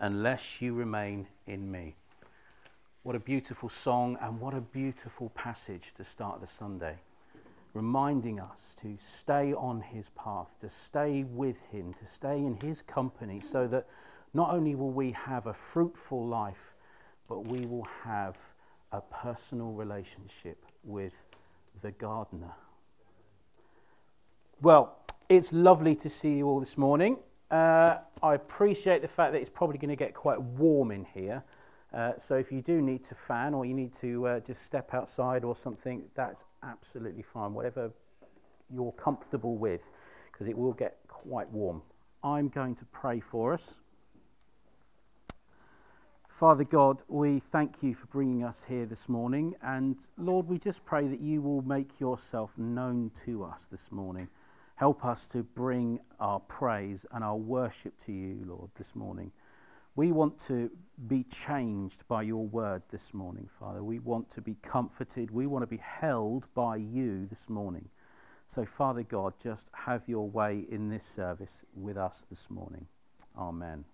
unless you remain in me. What a beautiful song and what a beautiful passage to start the Sunday, reminding us to stay on his path, to stay with him, to stay in his company, so that not only will we have a fruitful life, but we will have a personal relationship with the gardener. Well, it's lovely to see you all this morning. Uh, I appreciate the fact that it's probably going to get quite warm in here. Uh, so if you do need to fan or you need to uh, just step outside or something, that's absolutely fine. Whatever you're comfortable with, because it will get quite warm. I'm going to pray for us. Father God, we thank you for bringing us here this morning. And Lord, we just pray that you will make yourself known to us this morning. Help us to bring our praise and our worship to you, Lord, this morning. We want to be changed by your word this morning, Father. We want to be comforted. We want to be held by you this morning. So, Father God, just have your way in this service with us this morning. Amen.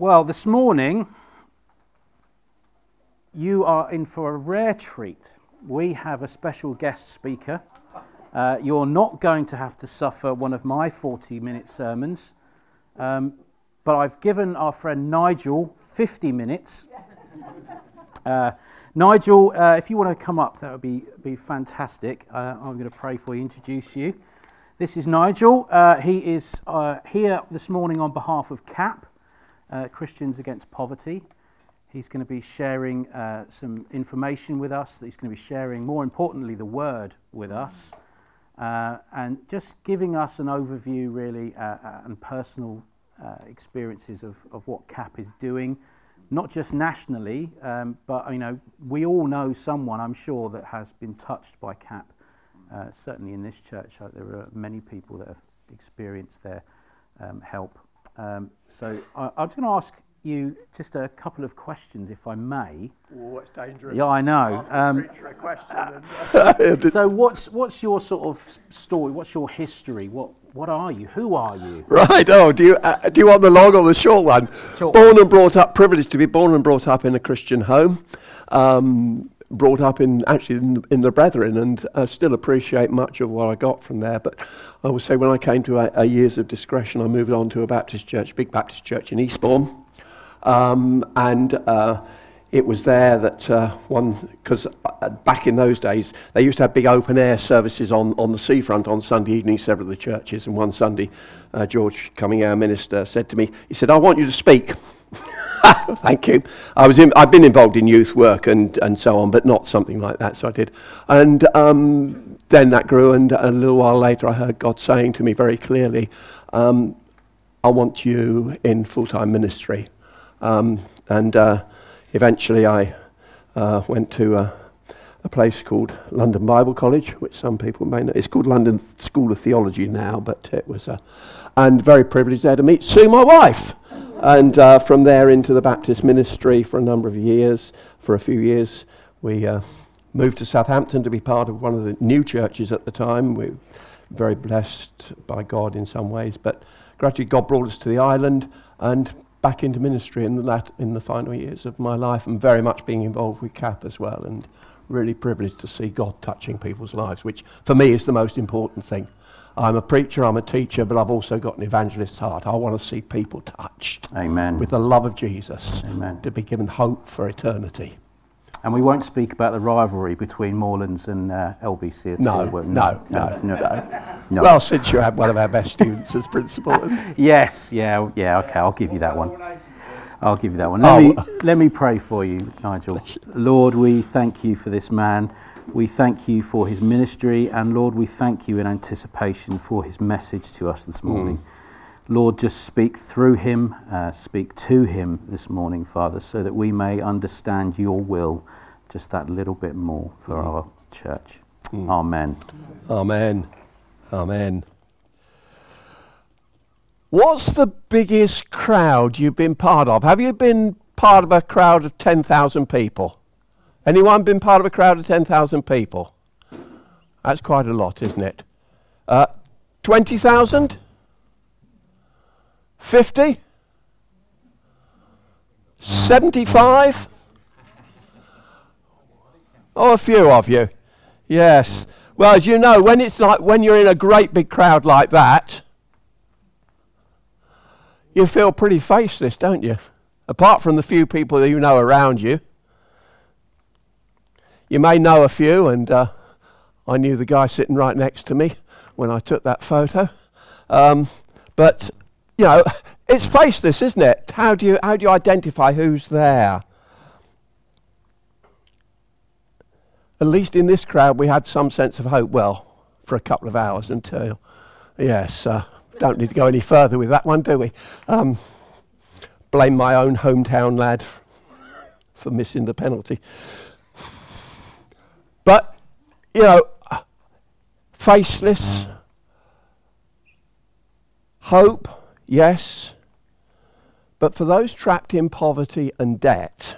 Well, this morning, you are in for a rare treat. We have a special guest speaker. Uh, you're not going to have to suffer one of my 40 minute sermons, um, but I've given our friend Nigel 50 minutes. Uh, Nigel, uh, if you want to come up, that would be, be fantastic. Uh, I'm going to pray for you, introduce you. This is Nigel. Uh, he is uh, here this morning on behalf of CAP uh, Christians Against Poverty. He's going to be sharing uh, some information with us. He's going to be sharing, more importantly, the word with us. Uh, and just giving us an overview, really, uh, uh, and personal uh, experiences of, of what CAP is doing, not just nationally, um, but you know, we all know someone, I'm sure, that has been touched by CAP. certainly in this church, there are many people that have experienced their um, help um, so I, I'm just going to ask you just a couple of questions, if I may. Oh, it's dangerous. Yeah, I know. Um, uh, so what's what's your sort of story? What's your history? What what are you? Who are you? Right. Oh, do you uh, do you want the long or the short one? Short born and brought up, privileged to be born and brought up in a Christian home. Um, brought up in actually in, in the Brethren, and I still appreciate much of what I got from there. But I would say when I came to a, a years of discretion, I moved on to a Baptist church, big Baptist church in Eastbourne, um, and. Uh, it was there that uh, one, because uh, back in those days, they used to have big open air services on, on the seafront on Sunday evening, several of the churches. And one Sunday, uh, George Cumming, our minister, said to me, he said, I want you to speak. Thank you. I was in, I've been involved in youth work and, and so on, but not something like that, so I did. And um, then that grew, and a little while later, I heard God saying to me very clearly, um, I want you in full time ministry. Um, and uh, eventually, I uh, went to a, a, place called London Bible College, which some people may know. It's called London School of Theology now, but it was a. And very privileged there to meet Sue, my wife and uh, from there into the Baptist ministry for a number of years. For a few years, we uh, moved to Southampton to be part of one of the new churches at the time. We were very blessed by God in some ways, but gradually God brought us to the island and back into ministry in the, lat- in the final years of my life, and very much being involved with CAP as well, and really privileged to see God touching people's lives, which for me is the most important thing. I'm a preacher, I'm a teacher, but I've also got an evangelist's heart. I want to see people touched. Amen. With the love of Jesus. Amen. To be given hope for eternity. And we won't speak about the rivalry between Moorlands and uh, LBC at no, all. No, no, no, no, no. Well, since you had one of our best students as principal. yes, yeah, yeah, okay, I'll give you that one. I'll give you that one. Let, Oh. me, let me pray for you, Nigel. Lord, we thank you for this man. We thank you for his ministry. And Lord, we thank you in anticipation for his message to us this morning. Mm. Lord, just speak through him, uh, speak to him this morning, Father, so that we may understand your will just that little bit more for mm. our church. Mm. Amen. Amen. Amen. What's the biggest crowd you've been part of? Have you been part of a crowd of 10,000 people? Anyone been part of a crowd of 10,000 people? That's quite a lot, isn't it? Uh, 20,000? 50? 75? Oh, a few of you. Yes. Well, as you know, when it's like when you're in a great big crowd like that, you feel pretty faceless, don't you? Apart from the few people that you know around you. You may know a few, and uh, I knew the guy sitting right next to me when I took that photo. Um, but you know, it's faceless, isn't it? How do you how do you identify who's there? At least in this crowd, we had some sense of hope. Well, for a couple of hours until, yes, uh, don't need to go any further with that one, do we? Um, blame my own hometown lad for missing the penalty. But, you know, faceless, mm. hope, yes. But for those trapped in poverty and debt,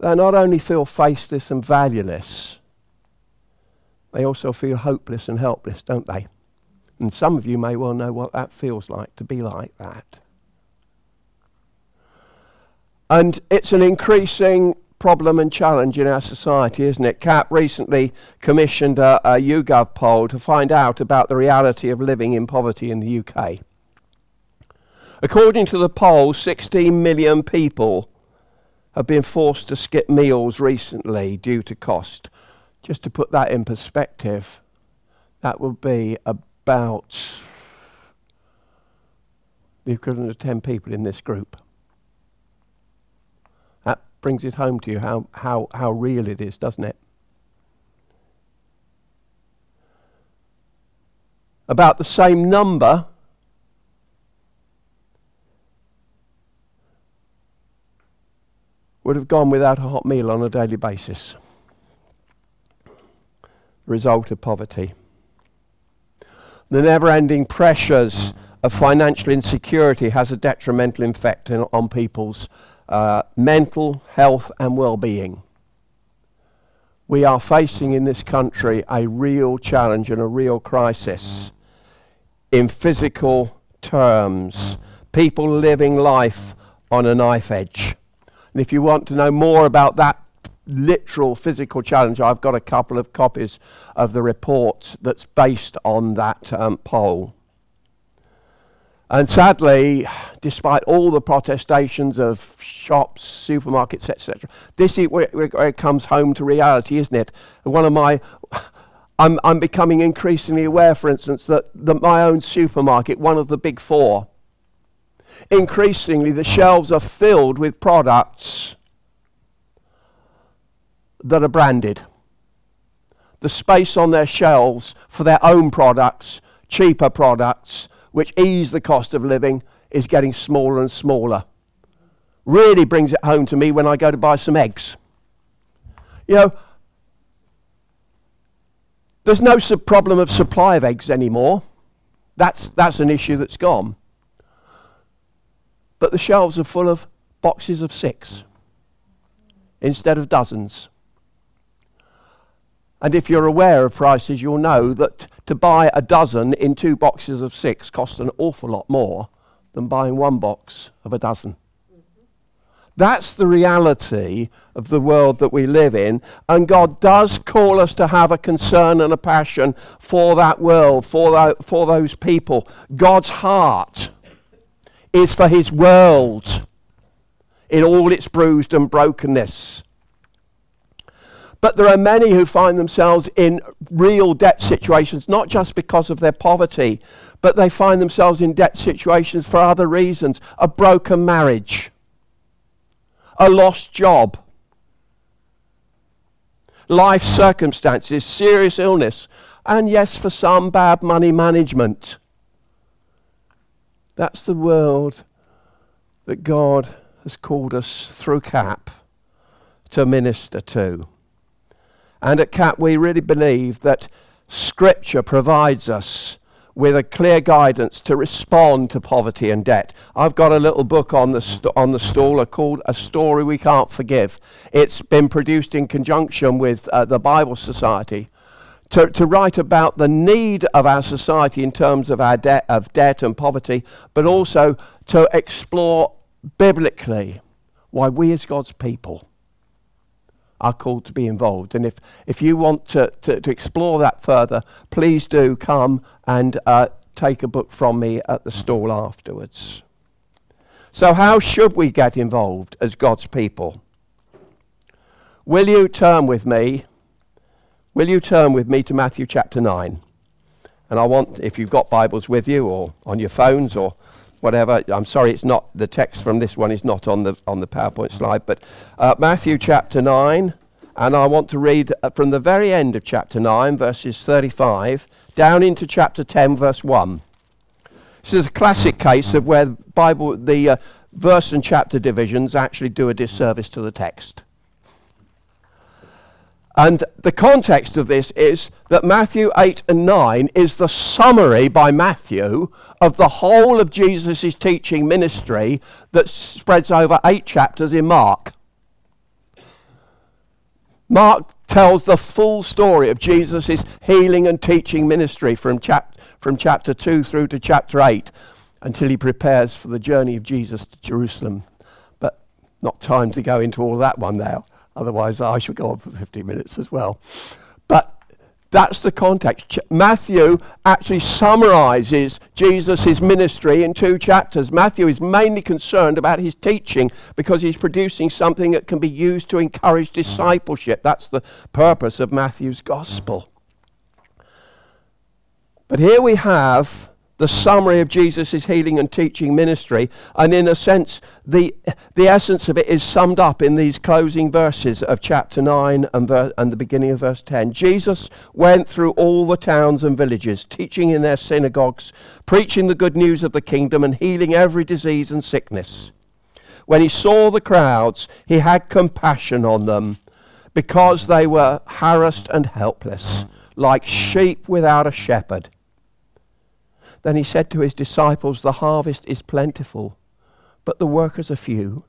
they not only feel faceless and valueless, they also feel hopeless and helpless, don't they? And some of you may well know what that feels like to be like that. And it's an increasing problem and challenge in our society, isn't it? CAP recently commissioned a, a YouGov poll to find out about the reality of living in poverty in the UK. According to the poll, 16 million people have been forced to skip meals recently due to cost. Just to put that in perspective, that would be about the equivalent of 10 people in this group. Brings it home to you how, how, how real it is, doesn't it? About the same number would have gone without a hot meal on a daily basis. Result of poverty. The never ending pressures of financial insecurity has a detrimental effect on people's uh, mental health and well being. We are facing in this country a real challenge and a real crisis in physical terms. People living life on a knife edge. And if you want to know more about that literal physical challenge, I've got a couple of copies of the report that's based on that um, poll. And sadly, despite all the protestations of shops, supermarkets, etc., this is where, it comes home to reality, isn't it? One of my, I'm, I'm becoming increasingly aware, for instance, that the, my own supermarket, one of the big four, increasingly the shelves are filled with products that are branded. The space on their shelves for their own products, cheaper products, which ease the cost of living, is getting smaller and smaller. Really brings it home to me when I go to buy some eggs. You know, there's no sub- problem of supply of eggs anymore. That's, that's an issue that's gone. But the shelves are full of boxes of six instead of dozens. And if you're aware of prices, you'll know that to buy a dozen in two boxes of six costs an awful lot more than buying one box of a dozen. Mm-hmm. That's the reality of the world that we live in. And God does call us to have a concern and a passion for that world, for, tho- for those people. God's heart is for his world in all its bruised and brokenness. But there are many who find themselves in real debt situations, not just because of their poverty, but they find themselves in debt situations for other reasons. A broken marriage, a lost job, life circumstances, serious illness, and yes, for some, bad money management. That's the world that God has called us through CAP to minister to. And at CAP, we really believe that Scripture provides us with a clear guidance to respond to poverty and debt. I've got a little book on the, st- on the stall called A Story We Can't Forgive. It's been produced in conjunction with uh, the Bible Society to, to write about the need of our society in terms of our debt of debt and poverty, but also to explore biblically why we as God's people are called to be involved. And if, if you want to, to, to explore that further, please do come and uh, take a book from me at the stall afterwards. So, how should we get involved as God's people? Will you turn with me? Will you turn with me to Matthew chapter 9? And I want, if you've got Bibles with you or on your phones or whatever. I'm sorry, it's not the text from this one is not on the on the PowerPoint slide, but uh, Matthew chapter nine, and I want to read uh, from the very end of chapter nine, verses 35, down into chapter 10, verse one. This is a classic case of where Bible the uh, verse and chapter divisions actually do a disservice to the text. And the context of this is that Matthew 8 and 9 is the summary by Matthew of the whole of Jesus' teaching ministry that spreads over eight chapters in Mark. Mark tells the full story of Jesus' healing and teaching ministry from, chap- from chapter 2 through to chapter 8 until he prepares for the journey of Jesus to Jerusalem. But not time to go into all that one now. Otherwise, I shall go on for 15 minutes as well. But that's the context. Matthew actually summarizes Jesus' ministry in two chapters. Matthew is mainly concerned about his teaching because he's producing something that can be used to encourage discipleship. That's the purpose of Matthew's gospel. But here we have the summary of Jesus' healing and teaching ministry. And in a sense, the, the essence of it is summed up in these closing verses of chapter 9 and, ver- and the beginning of verse 10. Jesus went through all the towns and villages, teaching in their synagogues, preaching the good news of the kingdom, and healing every disease and sickness. When he saw the crowds, he had compassion on them because they were harassed and helpless, like sheep without a shepherd. Then he said to his disciples, The harvest is plentiful, but the workers are few.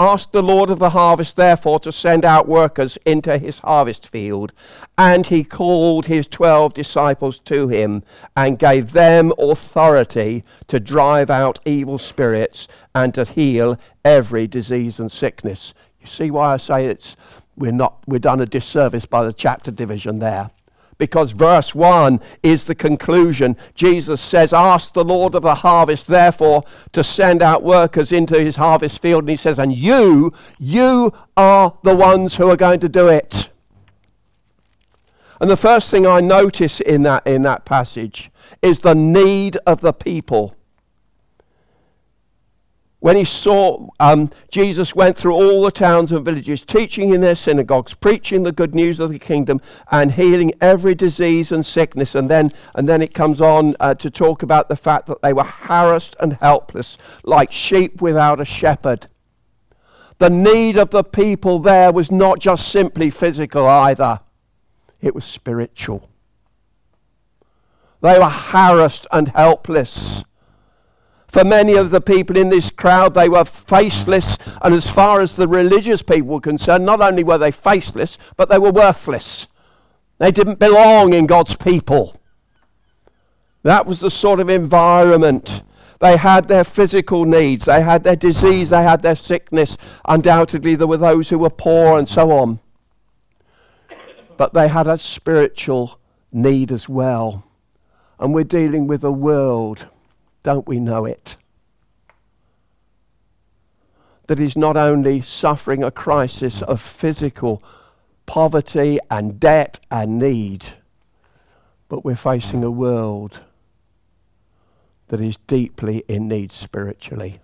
Ask the Lord of the harvest, therefore, to send out workers into his harvest field. And he called his twelve disciples to him and gave them authority to drive out evil spirits and to heal every disease and sickness. You see why I say it's we're not we're done a disservice by the chapter division there because verse 1 is the conclusion. Jesus says, Ask the Lord of the harvest, therefore, to send out workers into his harvest field. And he says, And you, you are the ones who are going to do it. And the first thing I notice in that, in that passage is the need of the people when he saw um, Jesus went through all the towns and villages, teaching in their synagogues, preaching the good news of the kingdom, and healing every disease and sickness. And then, and then it comes on uh, to talk about the fact that they were harassed and helpless, like sheep without a shepherd. The need of the people there was not just simply physical either, it was spiritual. They were harassed and helpless. For many of the people in this crowd, they were faceless, and as far as the religious people were concerned, not only were they faceless, but they were worthless. They didn't belong in God's people. That was the sort of environment. They had their physical needs, they had their disease, they had their sickness. Undoubtedly, there were those who were poor and so on. But they had a spiritual need as well. And we're dealing with a world don't we know it? That is not only suffering a crisis of physical poverty and debt and need, but we're facing a world that is deeply in need spiritually.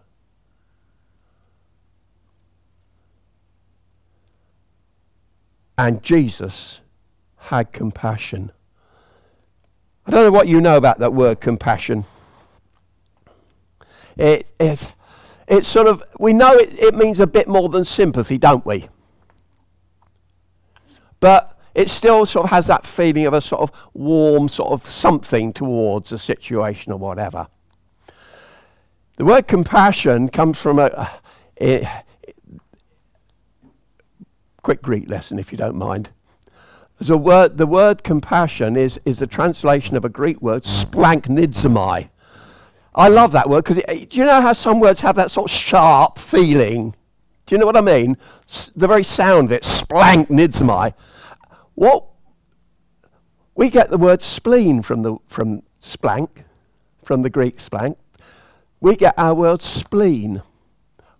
And Jesus had compassion. I don't know what you know about that word compassion. It, it, it's sort of, we know it, it means a bit more than sympathy, don't we? But it still sort of has that feeling of a sort of warm sort of something towards a situation or whatever. The word compassion comes from a, a, a quick Greek lesson, if you don't mind. A word, the word compassion is, is a translation of a Greek word, splanchnizomai. I love that word because do you know how some words have that sort of sharp feeling? Do you know what I mean? S- the very sound of it, splanchnizomai. What we get the word spleen from the from splank, from the Greek splank. We get our word spleen,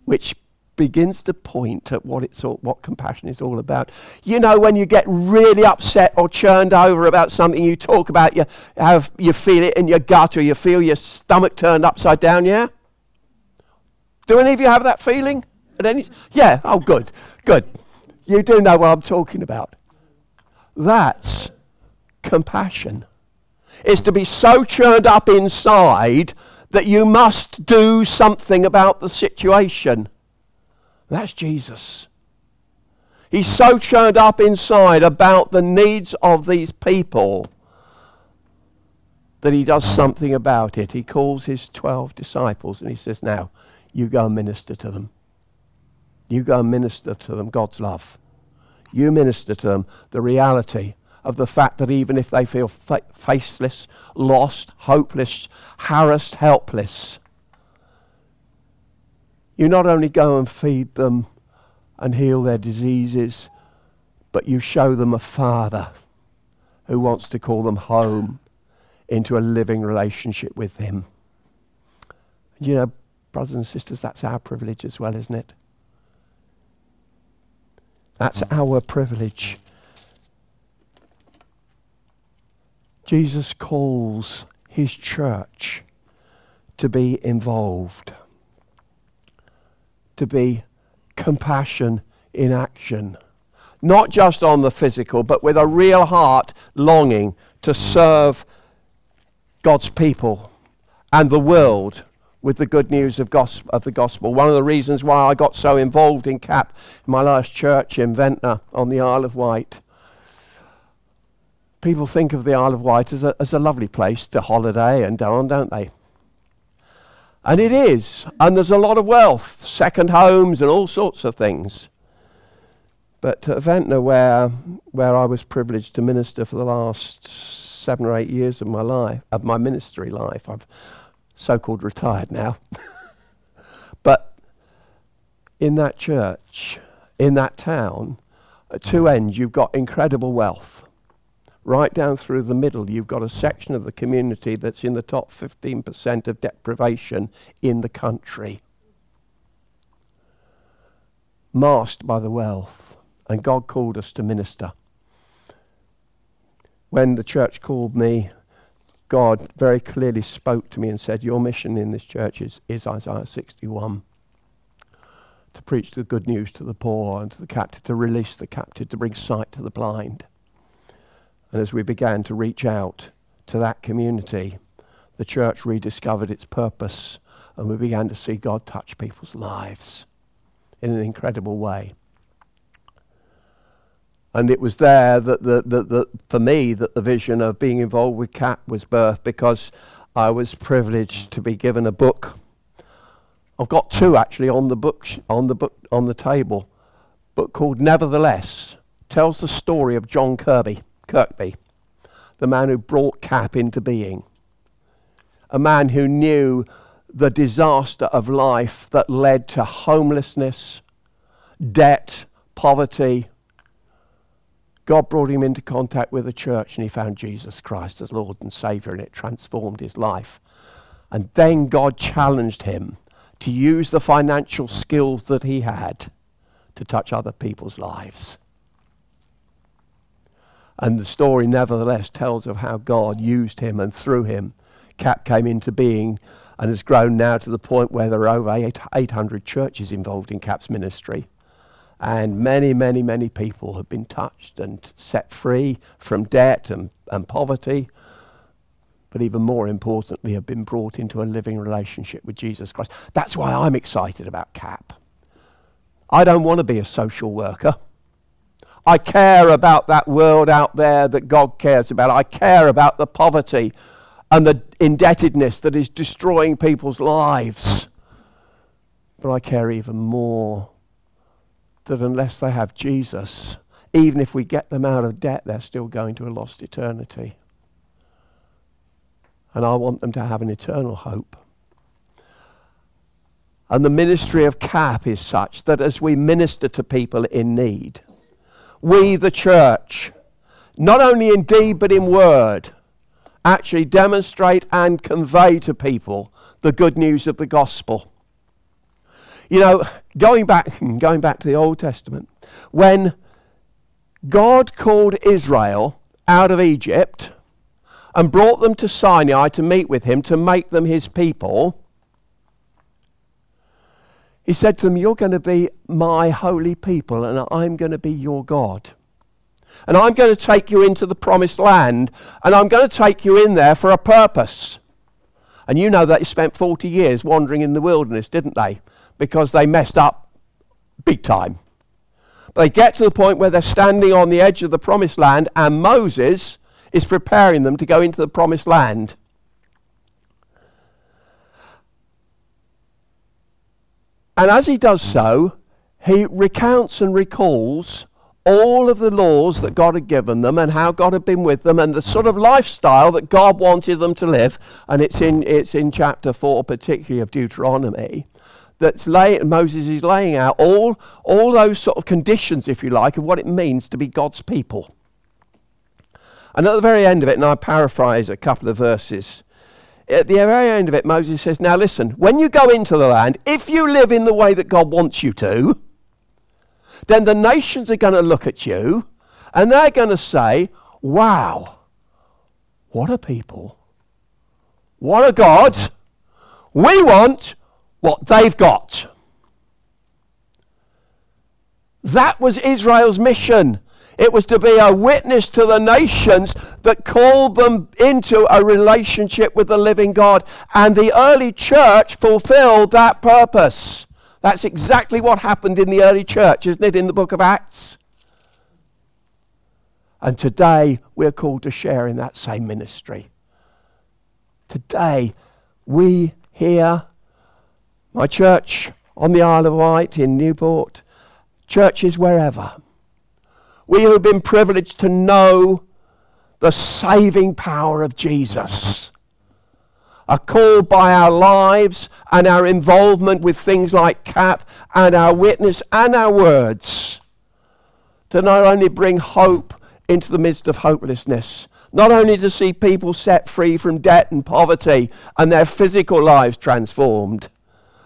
which begins to point at what it's all, what compassion is all about. You know, when you get really upset or churned over about something, you talk about you have you feel it in your gut or you feel your stomach turned upside down. Yeah. Do any of you have that feeling? At any? Yeah. Oh, good, good. You do know what I'm talking about. That's compassion. Is to be so churned up inside that you must do something about the situation. That's Jesus. He's so churned up inside about the needs of these people that he does something about it. He calls his 12 disciples and he says, Now, you go and minister to them. You go and minister to them God's love. You minister to them the reality of the fact that even if they feel fa- faceless, lost, hopeless, harassed, helpless, you not only go and feed them and heal their diseases, but you show them a father who wants to call them home into a living relationship with him. You know, brothers and sisters, that's our privilege as well, isn't it? That's our privilege. Jesus calls his church to be involved to be compassion in action. Not just on the physical, but with a real heart longing to serve God's people and the world with the good news of, gos- of the gospel. One of the reasons why I got so involved in CAP, my last church in Ventnor on the Isle of Wight. People think of the Isle of Wight as a, as a lovely place to holiday and down, don't they? And it is. And there's a lot of wealth, second homes, and all sorts of things. But at Ventnor, where, where I was privileged to minister for the last seven or eight years of my life, of my ministry life, I've so called retired now. but in that church, in that town, at two ends, you've got incredible wealth right down through the middle, you've got a section of the community that's in the top 15% of deprivation in the country. Masked by the wealth. And God called us to minister. When the church called me, God very clearly spoke to me and said, Your mission in this church is, is Isaiah 61 to preach the good news to the poor and to the captive, to release the captive, to bring sight to the blind. And as we began to reach out to that community, the church rediscovered its purpose and we began to see God touch people's lives in an incredible way. And it was there that, the, the, the, for me, that the vision of being involved with CAP was birthed because I was privileged to be given a book. I've got two actually on the book, on the book, on the table. Book called Nevertheless tells the story of John Kirkby. Kirkby, the man who brought CAP into being, a man who knew the disaster of life that led to homelessness, debt, poverty. God brought him into contact with the church and he found Jesus Christ as Lord and Savior and it transformed his life. And then God challenged him to use the financial skills that he had to touch other people's lives. And the story, nevertheless, tells of how God used him and through him, CAP came into being and has grown now to the point where there are over 800 churches involved in CAP's ministry. And many, many, many people have been touched and set free from debt and, and poverty. But even more importantly, have been brought into a living relationship with Jesus Christ. That's why I'm excited about CAP. I don't want to be a social worker. I care about that world out there that God cares about. I care about the poverty and the indebtedness that is destroying people's lives. But I care even more that unless they have Jesus, even if we get them out of debt, they're still going to a lost eternity. And I want them to have an eternal hope. And the ministry of CAP is such that as we minister to people in need, we, the church, not only in deed but in word, actually demonstrate and convey to people the good news of the gospel. You know, going back, going back to the Old Testament, when God called Israel out of Egypt and brought them to Sinai to meet with him, to make them his people, he said to them, You're going to be my holy people, and I'm going to be your God. And I'm going to take you into the promised land, and I'm going to take you in there for a purpose. And you know that they spent 40 years wandering in the wilderness, didn't they? Because they messed up big time. But they get to the point where they're standing on the edge of the promised land, and Moses is preparing them to go into the promised land. And as he does so, he recounts and recalls all of the laws that God had given them and how God had been with them and the sort of lifestyle that God wanted them to live. And it's in, it's in chapter 4, particularly of Deuteronomy, that Moses is laying out all, all those sort of conditions, if you like, of what it means to be God's people. And at the very end of it, and I paraphrase a couple of verses, at the very end of it, Moses says, Now listen, when you go into the land, if you live in the way that God wants you to, then the nations are going to look at you and they're going to say, Wow, what a people. What a God. We want what they've got. That was Israel's mission. It was to be a witness to the nations that called them into a relationship with the living God. And the early church fulfilled that purpose. That's exactly what happened in the early church, isn't it, in the book of Acts? And today we're called to share in that same ministry. Today we here, my church on the Isle of Wight, in Newport, churches wherever, we who have been privileged to know the saving power of Jesus are called by our lives and our involvement with things like CAP and our witness and our words to not only bring hope into the midst of hopelessness, not only to see people set free from debt and poverty and their physical lives transformed,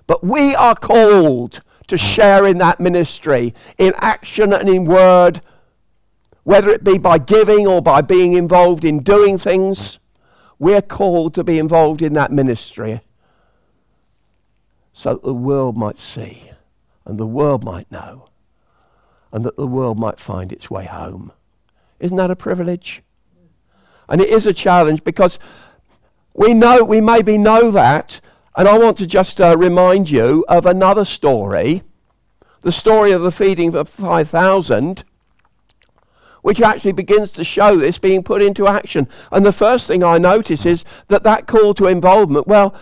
but we are called to share in that ministry in action and in word whether it be by giving or by being involved in doing things, we're called to be involved in that ministry so that the world might see and the world might know and that the world might find its way home. Isn't that a privilege? And it is a challenge because we know, we maybe know that, and I want to just uh, remind you of another story the story of the feeding of 5,000 which actually begins to show this being put into action. And the first thing I notice is that that call to involvement, well,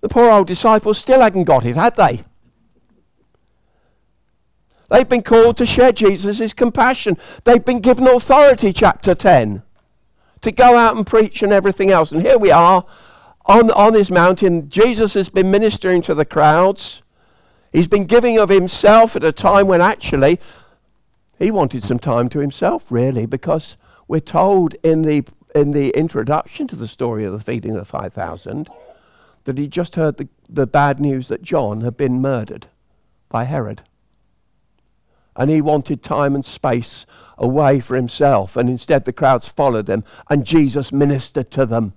the poor old disciples still hadn't got it, had they? They've been called to share Jesus' compassion. They've been given authority, chapter 10, to go out and preach and everything else. And here we are on, on this mountain. Jesus has been ministering to the crowds. He's been giving of himself at a time when actually he wanted some time to himself, really, because we're told in the, in the introduction to the story of the feeding of the 5,000 that he just heard the, the bad news that John had been murdered by Herod. And he wanted time and space away for himself, and instead the crowds followed him, and Jesus ministered to them.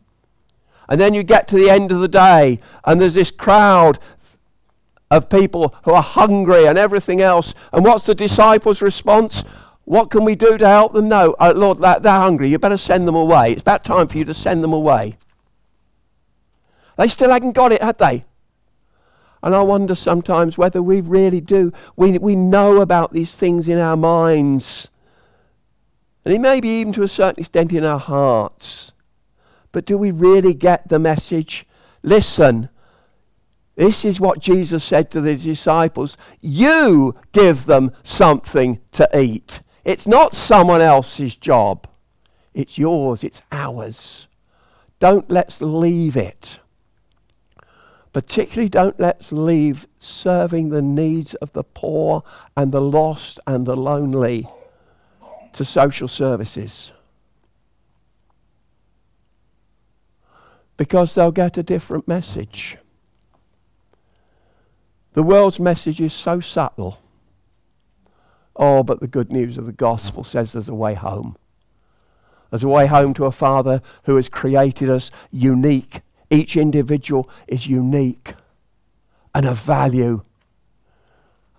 And then you get to the end of the day, and there's this crowd of people who are hungry and everything else. And what's the disciples' response? What can we do to help them? No, uh, Lord, they're, they're hungry. You better send them away. It's about time for you to send them away. They still hadn't got it, had they? And I wonder sometimes whether we really do. We, we know about these things in our minds. And it may be even to a certain extent in our hearts. But do we really get the message? Listen, this is what Jesus said to the disciples. You give them something to eat. It's not someone else's job. It's yours, it's ours. Don't let's leave it. Particularly, don't let's leave serving the needs of the poor and the lost and the lonely to social services. Because they'll get a different message. The world's message is so subtle. Oh, but the good news of the gospel says there's a way home. There's a way home to a Father who has created us unique. Each individual is unique and of value.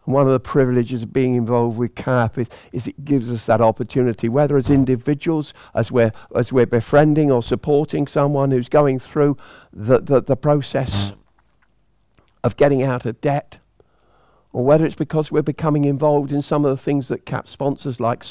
And one of the privileges of being involved with CAP is, is it gives us that opportunity, whether as individuals, as we're, as we're befriending or supporting someone who's going through the, the, the process of getting out of debt, or whether it's because we're becoming involved in some of the things that CAP sponsors, like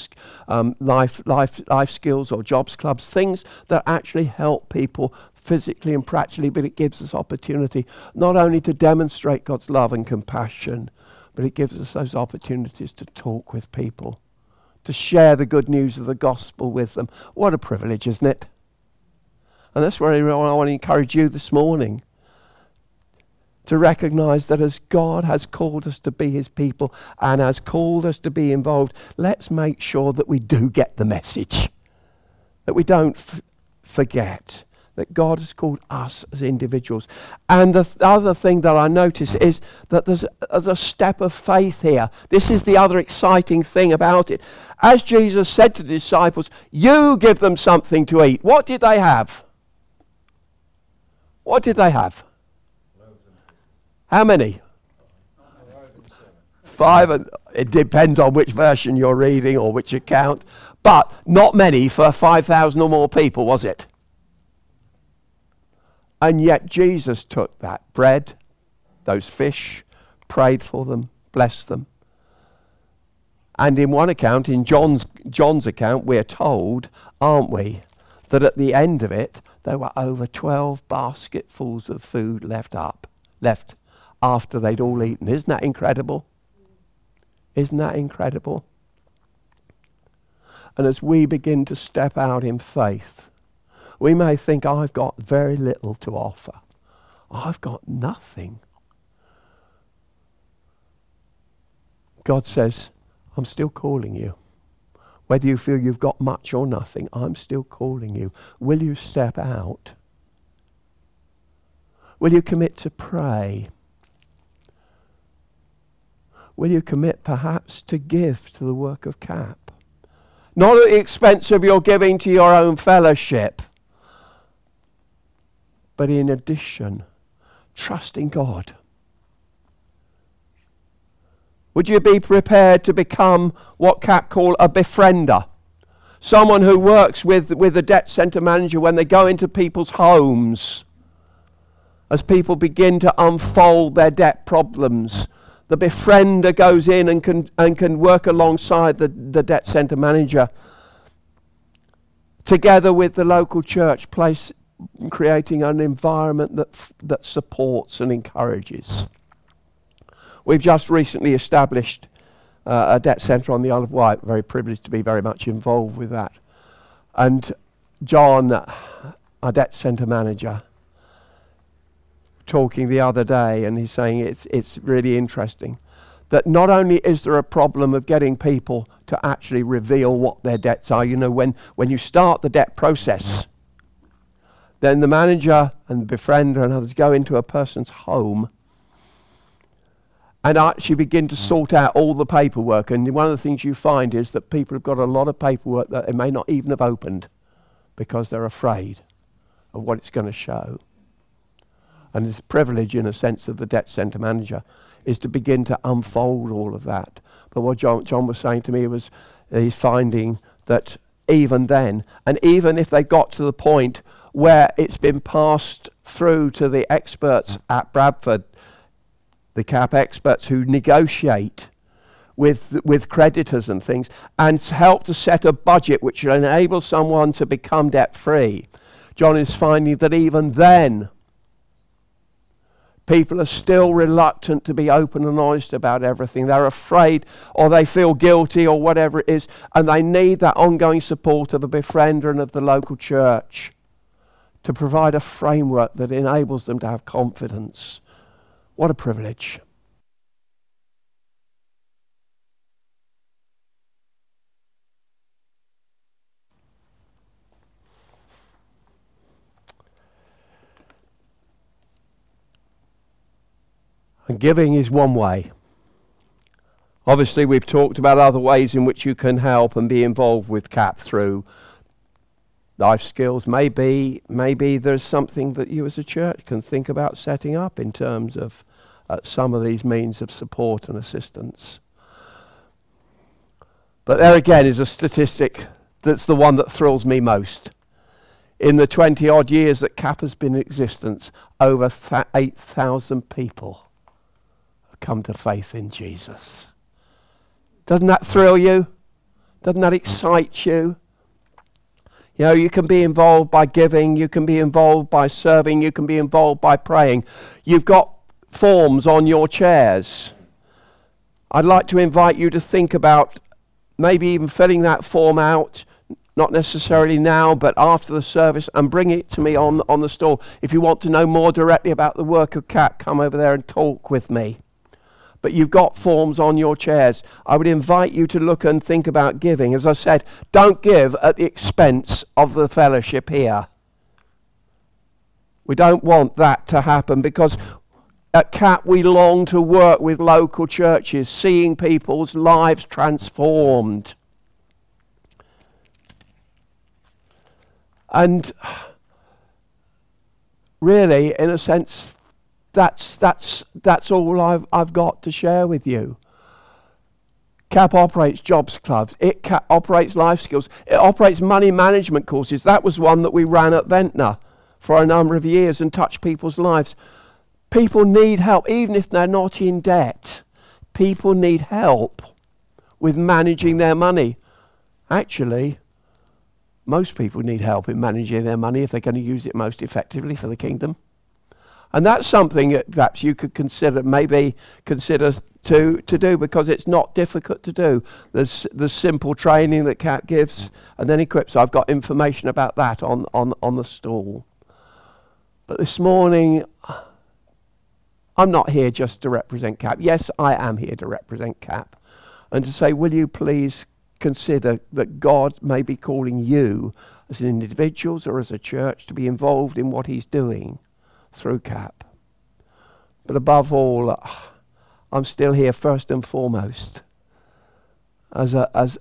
um, life, life, life skills or jobs clubs, things that actually help people physically and practically, but it gives us opportunity not only to demonstrate God's love and compassion, but it gives us those opportunities to talk with people, to share the good news of the gospel with them. What a privilege, isn't it? And that's where I want to encourage you this morning to recognize that as God has called us to be his people and has called us to be involved, let's make sure that we do get the message, that we don't f- forget that God has called us as individuals. And the th- other thing that I notice is that there's, there's a step of faith here. This is the other exciting thing about it. As Jesus said to the disciples, You give them something to eat. What did they have? What did they have? How many? Five. And it depends on which version you're reading or which account. But not many for 5,000 or more people, was it? And yet Jesus took that bread, those fish, prayed for them, blessed them. And in one account, in John's, John's account, we're told, aren't we, that at the end of it, there were over 12 basketfuls of food left up, left after they'd all eaten. Isn't that incredible? Isn't that incredible? And as we begin to step out in faith, we may think, I've got very little to offer. I've got nothing. God says, I'm still calling you. Whether you feel you've got much or nothing, I'm still calling you. Will you step out? Will you commit to pray? Will you commit perhaps to give to the work of CAP? Not at the expense of your giving to your own fellowship, but in addition, trusting God. Would you be prepared to become what CAP call a befriender? Someone who works with, with the debt centre manager when they go into people's homes as people begin to unfold their debt problems. The befriender goes in and can, and can work alongside the, the debt centre manager together with the local church, place, creating an environment that, that supports and encourages. We've just recently established uh, a debt centre on the Isle of Wight, very privileged to be very much involved with that. And John, our debt centre manager, talking the other day, and he's saying it's, it's really interesting that not only is there a problem of getting people to actually reveal what their debts are, you know, when, when you start the debt process, then the manager and the befriender and others go into a person's home and actually begin to sort out all the paperwork. And one of the things you find is that people have got a lot of paperwork that they may not even have opened because they're afraid of what it's going to show. And a privilege, in a sense, of the debt centre manager is to begin to unfold all of that. But what John, John was saying to me was uh, he's finding that even then, and even if they got to the point where it's been passed through to the experts at Bradford, the CAP experts who negotiate with, with creditors and things, and help to set a budget which will enable someone to become debt free. John is finding that even then, people are still reluctant to be open and honest about everything. They're afraid or they feel guilty or whatever it is, and they need that ongoing support of a befriender and of the local church to provide a framework that enables them to have confidence. What a privilege. And giving is one way. Obviously, we've talked about other ways in which you can help and be involved with CAP through life skills. Maybe, maybe there's something that you as a church can think about setting up in terms of uh, some of these means of support and assistance. But there again is a statistic that's the one that thrills me most. In the 20 odd years that CAP has been in existence, over 8,000 people come to faith in Jesus. Doesn't that thrill you? Doesn't that excite you? You know, you can be involved by giving, you can be involved by serving, you can be involved by praying. You've got forms on your chairs. I'd like to invite you to think about maybe even filling that form out, not necessarily now, but after the service, and bring it to me on, on the stall. If you want to know more directly about the work of CAP, come over there and talk with me but you've got forms on your chairs. I would invite you to look and think about giving. As I said, don't give at the expense of the fellowship here. We don't want that to happen because at CAP we long to work with local churches, seeing people's lives transformed. And really, in a sense, that's, that's, that's all I've, I've got to share with you. CAP operates jobs clubs. It ca- operates life skills. It operates money management courses. That was one that we ran at Ventnor for a number of years and touched people's lives. People need help, even if they're not in debt. People need help with managing their money. Actually, most people need help in managing their money if they're going to use it most effectively for the kingdom. And that's something that perhaps you could consider, maybe consider to, to do because it's not difficult to do. There's the simple training that CAP gives and then equips. I've got information about that on, on, on the stall. But this morning, I'm not here just to represent CAP. Yes, I am here to represent CAP. And to say, will you please consider that God may be calling you as an individuals or as a church to be involved in what he's doing through CAP. But above all, uh, I'm still here first and foremost as a, as,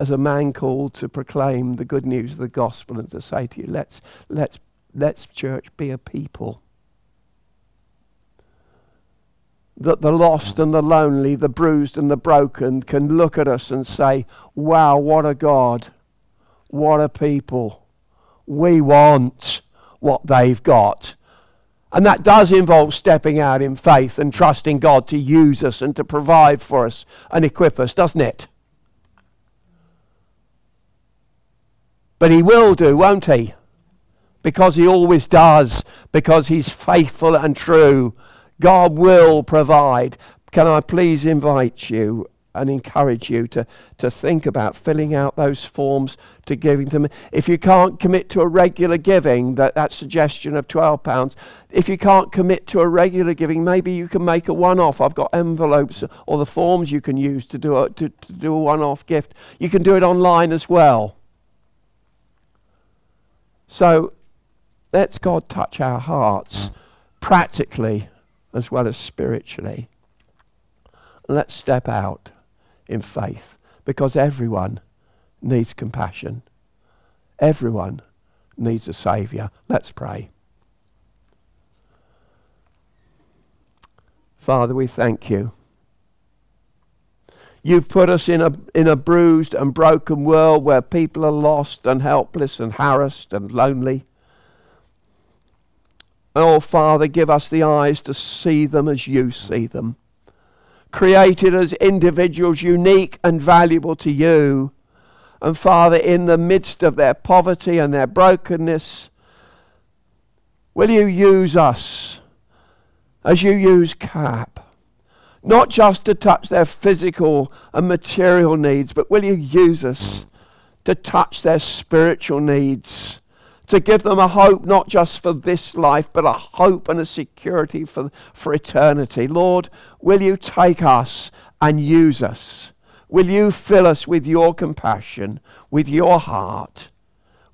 as a man called to proclaim the good news of the gospel and to say to you, let's, let's, let's church be a people. That the lost and the lonely, the bruised and the broken can look at us and say, wow, what a God, what a people. We want what they've got. And that does involve stepping out in faith and trusting God to use us and to provide for us and equip us, doesn't it? But He will do, won't He? Because He always does, because He's faithful and true. God will provide. Can I please invite you and encourage you to, to think about filling out those forms to giving them. If you can't commit to a regular giving, that, that suggestion of £12, if you can't commit to a regular giving, maybe you can make a one-off. I've got envelopes or the forms you can use to do a, to, to do a one-off gift. You can do it online as well. So let's God touch our hearts practically as well as spiritually. Let's step out in faith because everyone needs compassion. Everyone needs a Saviour. Let's pray. Father, we thank you. You've put us in a, in a bruised and broken world where people are lost and helpless and harassed and lonely. Oh, Father, give us the eyes to see them as you see them. Created as individuals, unique and valuable to you. And Father, in the midst of their poverty and their brokenness, will you use us as you use CAP? Not just to touch their physical and material needs, but will you use us to touch their spiritual needs? To give them a hope not just for this life, but a hope and a security for, for eternity. Lord, will you take us and use us? Will you fill us with your compassion, with your heart?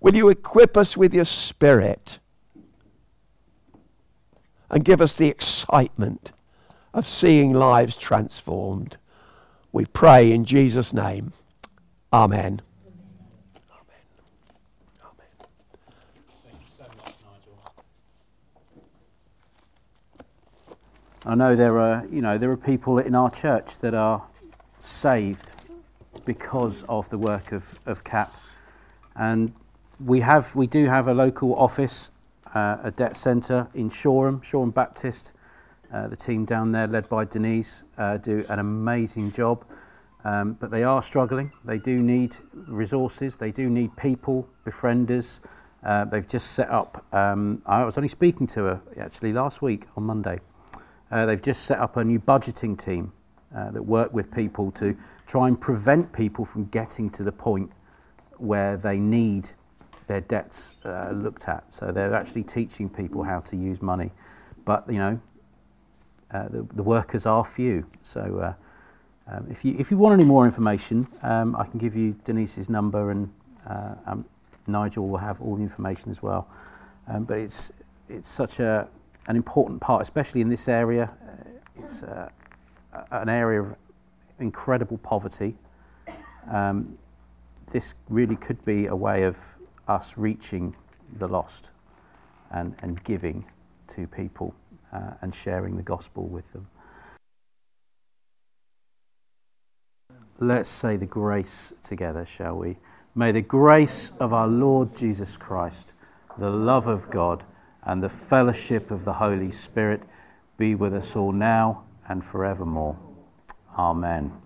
Will you equip us with your spirit and give us the excitement of seeing lives transformed? We pray in Jesus' name. Amen. I know there are, you know, there are people in our church that are saved because of the work of, of CAP. And we have, we do have a local office, uh, a debt centre in Shoreham, Shoreham Baptist. Uh, the team down there, led by Denise, uh, do an amazing job. Um, but they are struggling. They do need resources. They do need people, befrienders. Uh, they've just set up. Um, I was only speaking to her actually last week on Monday. Uh, they've just set up a new budgeting team uh, that work with people to try and prevent people from getting to the point where they need their debts uh, looked at. So they're actually teaching people how to use money. But, you know, uh, the, the workers are few. So uh, um, if, you, if you want any more information, um, I can give you Denise's number and uh, um, Nigel will have all the information as well. Um, but it's, it's such a, an important part, especially in this area. Uh, it's uh, an area of incredible poverty. Um, this really could be a way of us reaching the lost and, and giving to people uh, and sharing the gospel with them. Let's say the grace together, shall we? May the grace of our Lord Jesus Christ, the love of God, and the fellowship of the Holy Spirit be with us all now and forevermore. Amen.